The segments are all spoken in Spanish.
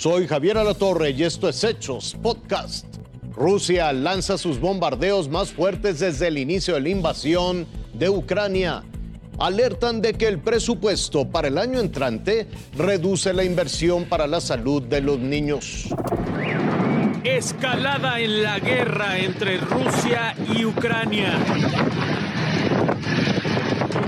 Soy Javier Alatorre y esto es Hechos Podcast. Rusia lanza sus bombardeos más fuertes desde el inicio de la invasión de Ucrania. Alertan de que el presupuesto para el año entrante reduce la inversión para la salud de los niños. Escalada en la guerra entre Rusia y Ucrania.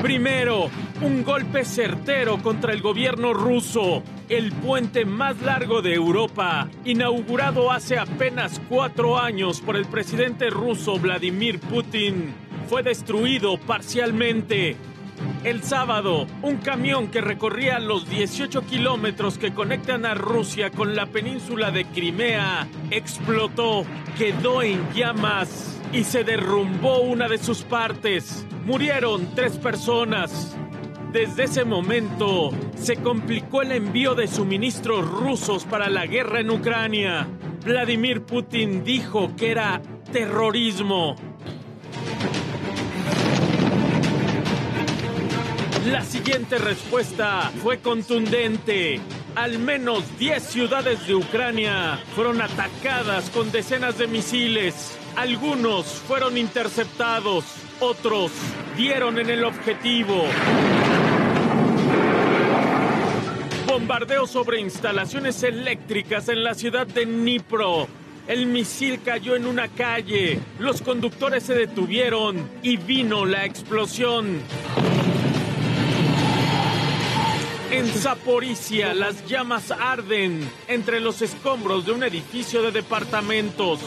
Primero, un golpe certero contra el gobierno ruso, el puente más largo de Europa, inaugurado hace apenas cuatro años por el presidente ruso Vladimir Putin, fue destruido parcialmente. El sábado, un camión que recorría los 18 kilómetros que conectan a Rusia con la península de Crimea explotó, quedó en llamas y se derrumbó una de sus partes. Murieron tres personas. Desde ese momento se complicó el envío de suministros rusos para la guerra en Ucrania. Vladimir Putin dijo que era terrorismo. La siguiente respuesta fue contundente. Al menos 10 ciudades de Ucrania fueron atacadas con decenas de misiles. Algunos fueron interceptados, otros dieron en el objetivo. Sobre instalaciones eléctricas en la ciudad de Dnipro. El misil cayó en una calle, los conductores se detuvieron y vino la explosión. En Zaporizhia las llamas arden entre los escombros de un edificio de departamentos.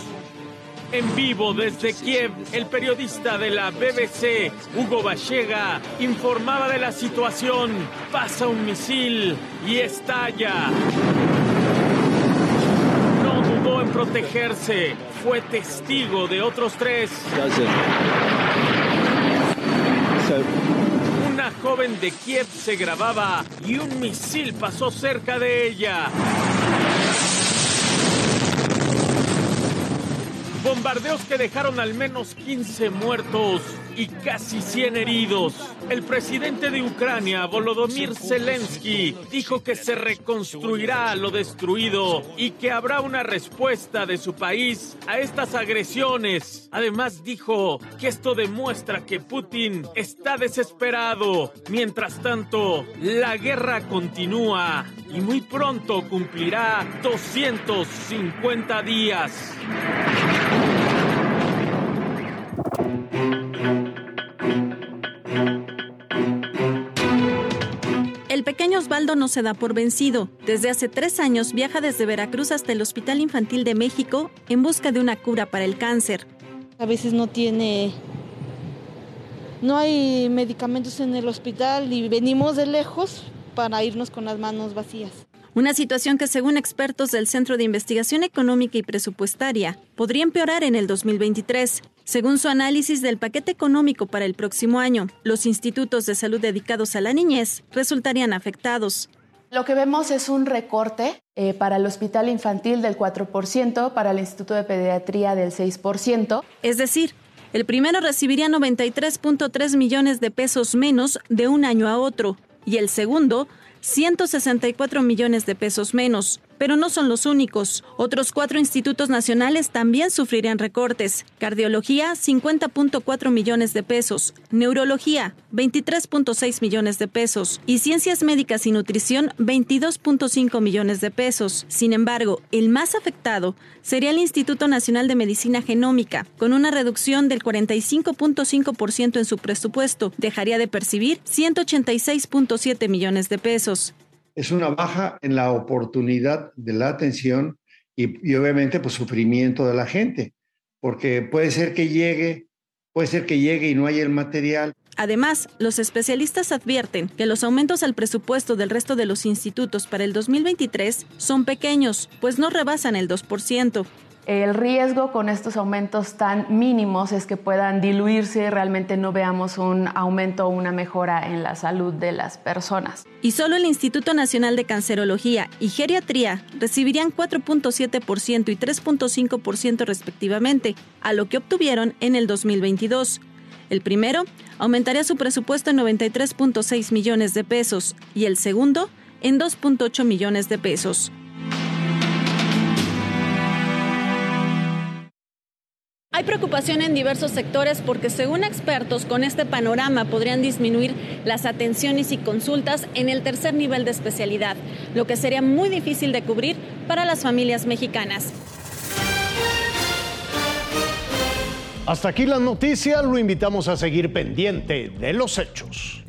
En vivo desde Kiev, el periodista de la BBC, Hugo Bachega, informaba de la situación. Pasa un misil y estalla. No dudó en protegerse. Fue testigo de otros tres. Una joven de Kiev se grababa y un misil pasó cerca de ella. Bombardeos que dejaron al menos 15 muertos y casi 100 heridos. El presidente de Ucrania, Volodymyr Zelensky, dijo que se reconstruirá lo destruido y que habrá una respuesta de su país a estas agresiones. Además dijo que esto demuestra que Putin está desesperado. Mientras tanto, la guerra continúa y muy pronto cumplirá 250 días. El pequeño Osvaldo no se da por vencido. Desde hace tres años viaja desde Veracruz hasta el Hospital Infantil de México en busca de una cura para el cáncer. A veces no tiene, no hay medicamentos en el hospital y venimos de lejos para irnos con las manos vacías. Una situación que según expertos del Centro de Investigación Económica y Presupuestaria podría empeorar en el 2023. Según su análisis del paquete económico para el próximo año, los institutos de salud dedicados a la niñez resultarían afectados. Lo que vemos es un recorte eh, para el Hospital Infantil del 4%, para el Instituto de Pediatría del 6%. Es decir, el primero recibiría 93.3 millones de pesos menos de un año a otro y el segundo 164 millones de pesos menos. Pero no son los únicos. Otros cuatro institutos nacionales también sufrirían recortes. Cardiología, 50.4 millones de pesos. Neurología, 23.6 millones de pesos. Y Ciencias Médicas y Nutrición, 22.5 millones de pesos. Sin embargo, el más afectado sería el Instituto Nacional de Medicina Genómica, con una reducción del 45.5% en su presupuesto. Dejaría de percibir 186.7 millones de pesos es una baja en la oportunidad de la atención y, obviamente pues sufrimiento de la gente, porque puede ser que llegue, puede ser que llegue y no haya el material. Además, los especialistas advierten que los aumentos al presupuesto del resto de los institutos para el 2023 son pequeños, pues no rebasan el 2%. El riesgo con estos aumentos tan mínimos es que puedan diluirse y realmente no veamos un aumento o una mejora en la salud de las personas. Y solo el Instituto Nacional de Cancerología y Geriatría recibirían 4.7% y 3.5% respectivamente, a lo que obtuvieron en el 2022. El primero aumentaría su presupuesto en 93.6 millones de pesos y el segundo en 2.8 millones de pesos. Hay preocupación en diversos sectores porque según expertos con este panorama podrían disminuir las atenciones y consultas en el tercer nivel de especialidad, lo que sería muy difícil de cubrir para las familias mexicanas. Hasta aquí la noticia, lo invitamos a seguir pendiente de los hechos.